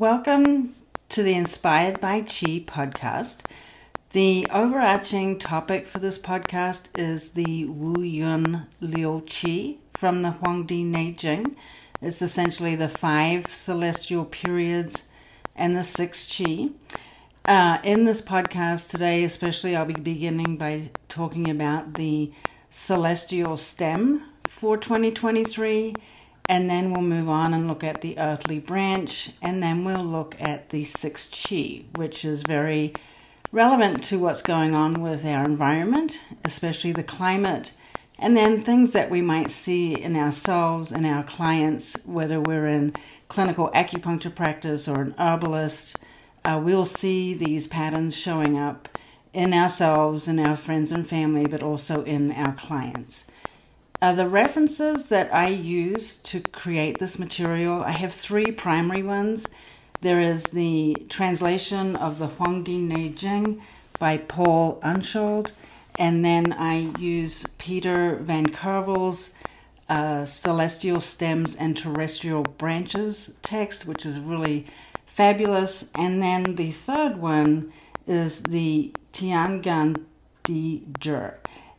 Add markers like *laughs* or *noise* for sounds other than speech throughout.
Welcome to the Inspired by Qi podcast. The overarching topic for this podcast is the Wu Yun Liu Qi from the Huangdi Neijing. It's essentially the five celestial periods and the six Qi. Uh, in this podcast today, especially, I'll be beginning by talking about the celestial stem for 2023 and then we'll move on and look at the earthly branch, and then we'll look at the six chi, which is very relevant to what's going on with our environment, especially the climate, and then things that we might see in ourselves and our clients, whether we're in clinical acupuncture practice or an herbalist. Uh, we'll see these patterns showing up in ourselves, in our friends and family, but also in our clients. Uh, the references that I use to create this material, I have three primary ones. There is the translation of the Huangdi Neijing by Paul Unschuld, and then I use Peter Van Kervel's uh, Celestial Stems and Terrestrial Branches text, which is really fabulous. And then the third one is the Tiangan Di Zhi.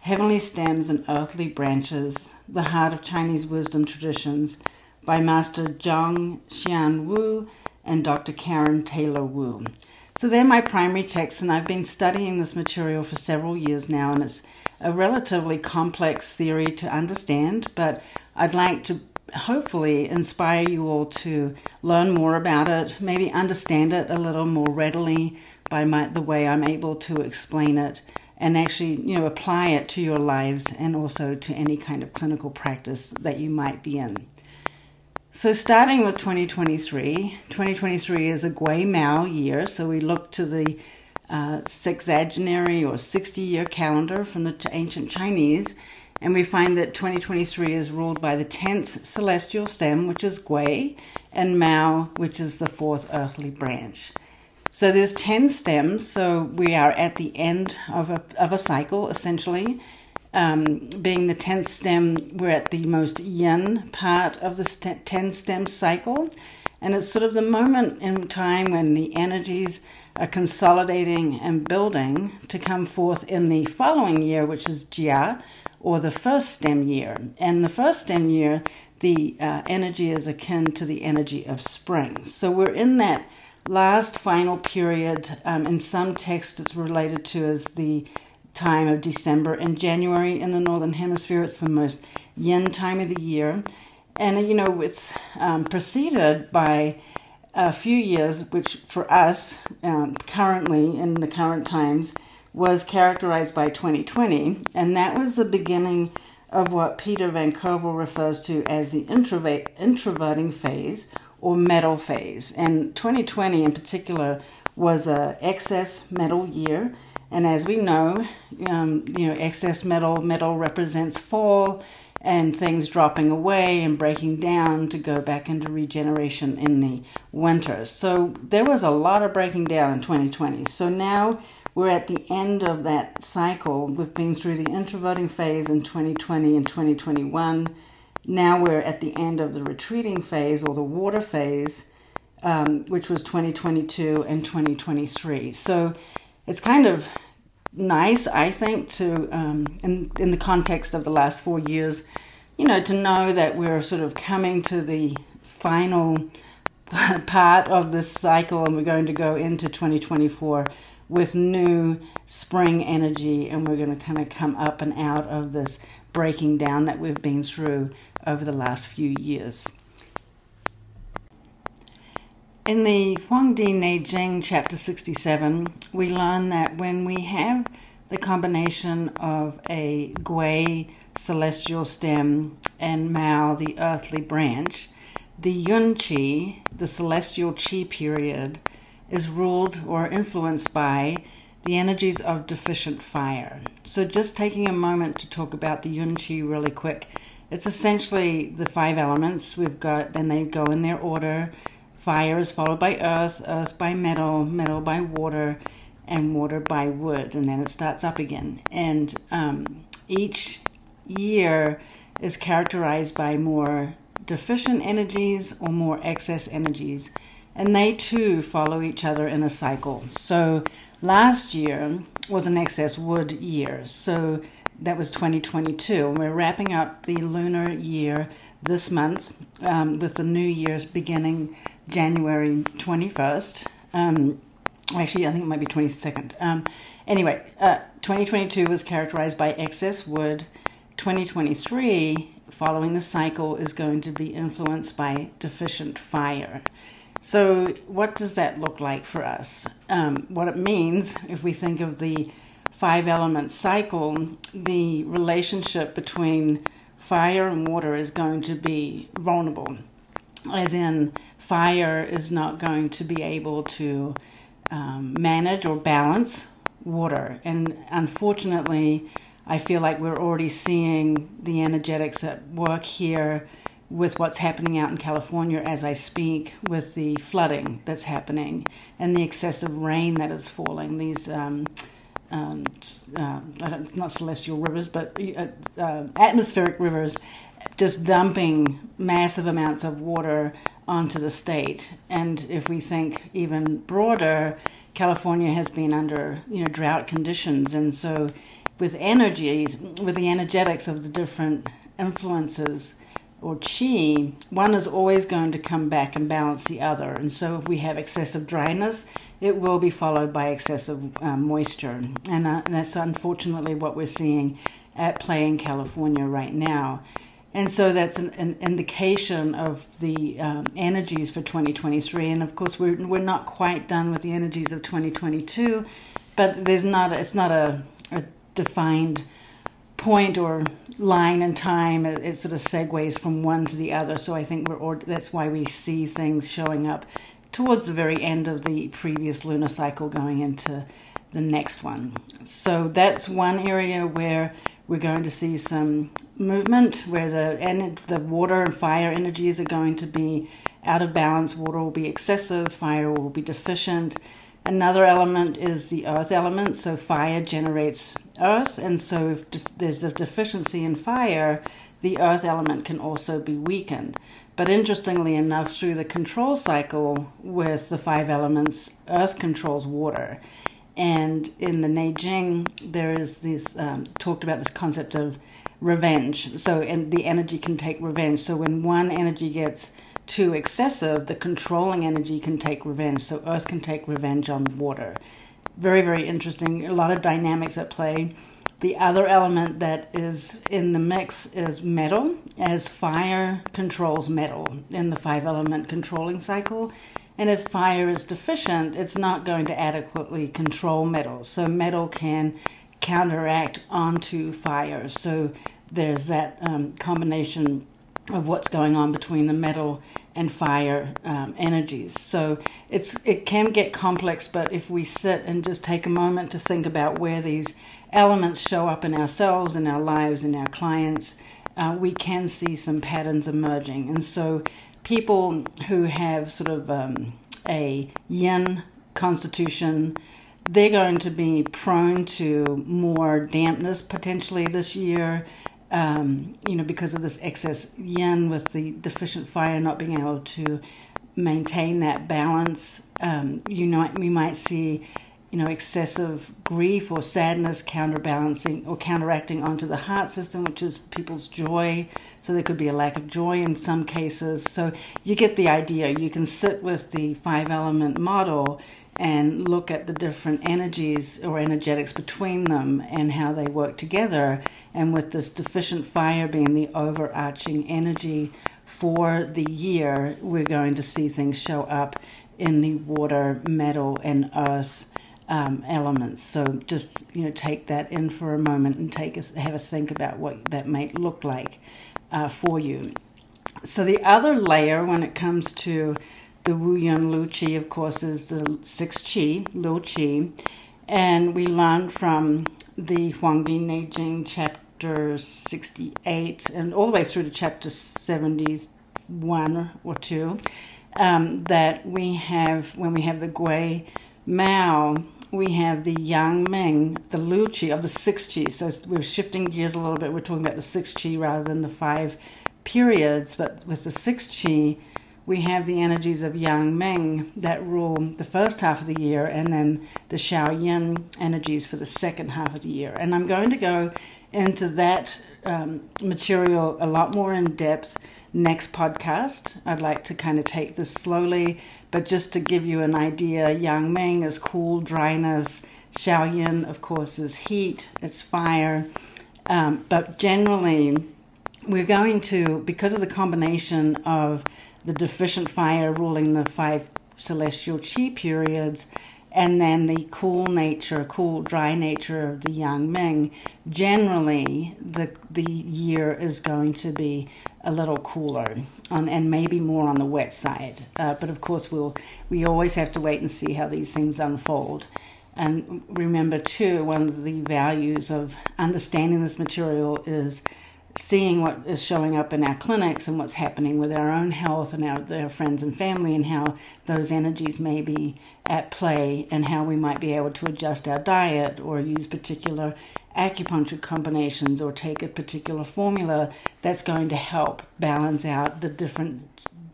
Heavenly Stems and Earthly Branches, The Heart of Chinese Wisdom Traditions by Master Zhongxian Wu and Dr. Karin Taylor Wu. So they're my primary texts, and I've been studying this material for several years now, and it's a relatively complex theory to understand, but I'd like to hopefully inspire you all to learn more about it, maybe understand it a little more readily by my, the way I'm able to explain it and actually you know apply it to your lives and also to any kind of clinical practice that you might be in. So starting with 2023 2023 is a gui mao year. So we look to the uh, sexagenary or 60 year calendar from the ancient chinese and we find that 2023 is ruled by the 10th celestial stem which is gui and mao which is the fourth earthly branch so there's 10 stems, so we are at the end of a, of a cycle, essentially. Um, being the 10th stem, we're at the most yin part of the st- 10 stem cycle. And it's sort of the moment in time when the energies are consolidating and building to come forth in the following year, which is Jia, or the first stem year. And the first stem year, the uh, energy is akin to the energy of spring. So we're in that last final period um, in some texts it's related to as the time of December and January in the Northern Hemisphere. It's the most yin time of the year. And, you know, it's um, preceded by a few years, which for us um, currently in the current times was characterized by 2020. And that was the beginning of what Peter Van Kervel refers to as the introverting phase or metal phase. And 2020 in particular was a excess metal year. And as we know, um, you know, excess metal metal represents fall and things dropping away and breaking down to go back into regeneration in the winter. So there was a lot of breaking down in 2020. So now we're at the end of that cycle. We've been through the introverting phase in 2020 and 2021 now we're at the end of the retreating phase or the water phase, um, which was 2022 and 2023. So it's kind of nice, I think, to um, in in the context of the last four years, you know, to know that we're sort of coming to the final *laughs* part of this cycle, and we're going to go into 2024 with new spring energy, and we're going to kind of come up and out of this breaking down that we've been through over the last few years. In the Huangdi Neijing, chapter 67, we learn that when we have the combination of a Gui celestial stem and Mao, the earthly branch, the Yun Qi, the celestial Qi period, is ruled or influenced by the energies of deficient fire. So, just taking a moment to talk about the Yun Qi really quick it's essentially the five elements we've got, then they go in their order. Fire is followed by earth, earth by metal, metal by water, and water by wood, and then it starts up again. And um, each year is characterized by more deficient energies or more excess energies. and they too follow each other in a cycle. So last year was an excess wood year, so that was 2022. We're wrapping up the lunar year this month um, with the new year's beginning January 21st. Um, actually, I think it might be 22nd. Um, anyway, uh, 2022 was characterized by excess wood. 2023, following the cycle, is going to be influenced by deficient fire. So, what does that look like for us? Um, what it means, if we think of the five element cycle, the relationship between fire and water is going to be vulnerable, as in, fire is not going to be able to um, manage or balance water. And unfortunately, I feel like we're already seeing the energetics at work here with what's happening out in California as I speak, with the flooding that's happening and the excessive rain that is falling. These um, um, uh, not celestial rivers, but uh, uh, atmospheric rivers just dumping massive amounts of water onto the state. And if we think even broader, California has been under you know drought conditions, and so with energies, with the energetics of the different influences or chi, one is always going to come back and balance the other. And so if we have excessive dryness, it will be followed by excessive um, moisture. And, uh, and that's unfortunately what we're seeing at play in California right now. And so that's an, an indication of the um, energies for 2023. And of course, we're, we're not quite done with the energies of 2022, but there's not a, it's not a, a defined point or line in time. It, it, sort of segues from one to the other. So I think we're or, that's why we see things showing up towards the very end of the previous lunar cycle, going into the next one. So that's one area where we're going to see some movement where the and the water and fire energies are going to be out of balance. Water will be excessive, fire will be deficient. Another element is the earth element. So fire generates earth, and so if there's a deficiency in fire, the earth element can also be weakened. But interestingly enough, through the control cycle with the five elements, earth controls water. And in the Neijing, there is this um, talked about this concept of revenge. So, and the energy can take revenge. So, when one energy gets too excessive, the controlling energy can take revenge. So, Earth can take revenge on water. Very, very interesting. A lot of dynamics at play. The other element that is in the mix is metal, as fire controls metal in the five element controlling cycle. And if fire is deficient, it's not going to adequately control metal. So metal can counteract onto fire. So there's that um, combination of what's going on between the metal and fire um, energies. So it's it can get complex, but if we sit and just take a moment to think about where these elements show up in ourselves, in our lives, in our clients, uh, we can see some patterns emerging. And so people who have sort of um, a yin constitution, they're going to be prone to more dampness potentially this year. Um, you know, because of this excess yin with the deficient fire not being able to maintain that balance. Um, you know, we might see you know, excessive grief or sadness counterbalancing or counteracting onto the heart system, which is people's joy. So there could be a lack of joy in some cases. So you get the idea. You can sit with the five element model and look at the different energies or energetics between them and how they work together. And with this deficient fire being the overarching energy for the year, we're going to see things show up in the water, metal, and earth um, elements. So just you know take that in for a moment and take a, have a think about what that might look like uh, for you. So the other layer when it comes to the Wu Yun Liu Qi, of course, is the six Qi, Liu Qi, and we learn from the Huangdi Neijing chapter 68 and all the way through to chapter 71 or 2 um, that we have when we have the Gui Mao we have the Yang Ming, the Liu Qi of the six Qi. So we're shifting gears a little bit. We're talking about the six Qi rather than the five periods. But with the six Qi, we have the energies of Yang Ming that rule the first half of the year, and then the Shao Yin energies for the second half of the year. And I'm going to go into that um, material a lot more in depth next podcast. I'd like to kind of take this slowly, but just to give you an idea, Yang Ming is cool, dryness. Shao Yin, of course, is heat, it's fire. Um, but generally, we're going to, because of the combination of the deficient fire ruling the five celestial chi periods, and then the cool nature, cool, dry nature of the Yang Ming, generally the, the year is going to be a little cooler on, and maybe more on the wet side. Uh, but of course, we'll, we always have to wait and see how these things unfold. And remember, too, one of the values of understanding this material is seeing what is showing up in our clinics and what's happening with our own health and our, friends and family and how those energies may be at play and how we might be able to adjust our diet or use particular acupuncture combinations or take a particular formula that's going to help balance out the different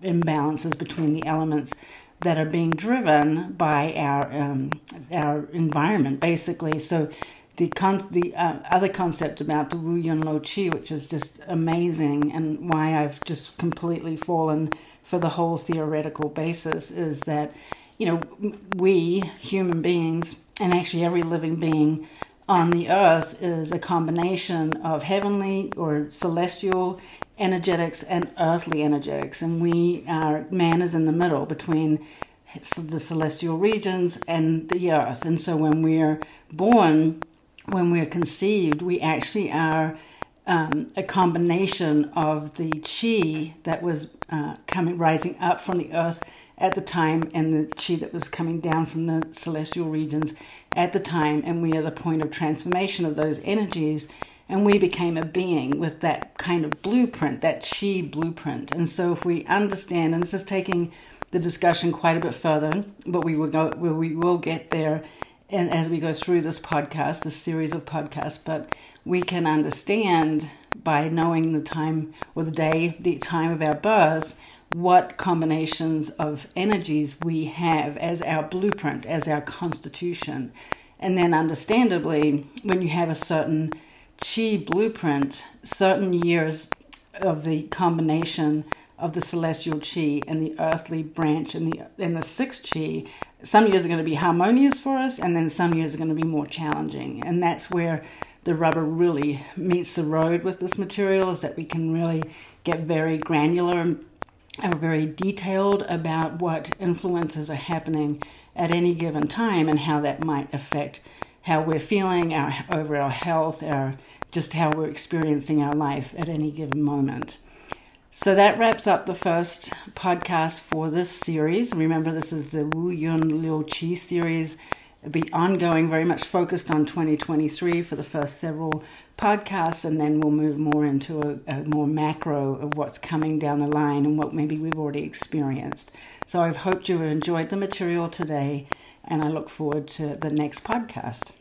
imbalances between the elements that are being driven by our um, our environment basically. So the con- the uh, other concept about the Wu Yun Liu Qi, which is just amazing, and why I've just completely fallen for the whole theoretical basis is that you know we human beings and actually every living being on the earth is a combination of heavenly or celestial energetics and earthly energetics, and we are man is in the middle between the celestial regions and the earth, and so when we're born when we're conceived, we actually are um, a combination of the chi that was uh, coming rising up from the earth at the time and the chi that was coming down from the celestial regions at the time and we are the point of transformation of those energies and we became a being with that kind of blueprint that chi blueprint. And so if we understand and this is taking the discussion quite a bit further but we will go we will get there and as we go through this podcast, this series of podcasts, but we can understand by knowing the time or the day, the time of our birth, what combinations of energies we have as our blueprint, as our constitution. And then, understandably, when you have a certain chi blueprint, certain years of the combination of the celestial chi and the earthly branch and the and the sixth chi some years are going to be harmonious for us, and then some years are going to be more challenging. And that's where the rubber really meets the road with this material, is that we can really get very granular and very detailed about what influences are happening at any given time and how that might affect how we're feeling, our over our health, our just how we're experiencing our life at any given moment. So that wraps up the first podcast for this series. Remember, this is the Wu Yun Liu Qi series. It'll be ongoing, very much focused on 2023 for the first several podcasts, and then we'll move more into a, a more macro of what's coming down the line and what maybe we've already experienced. So I've hoped you have enjoyed the material today, and I look forward to the next podcast.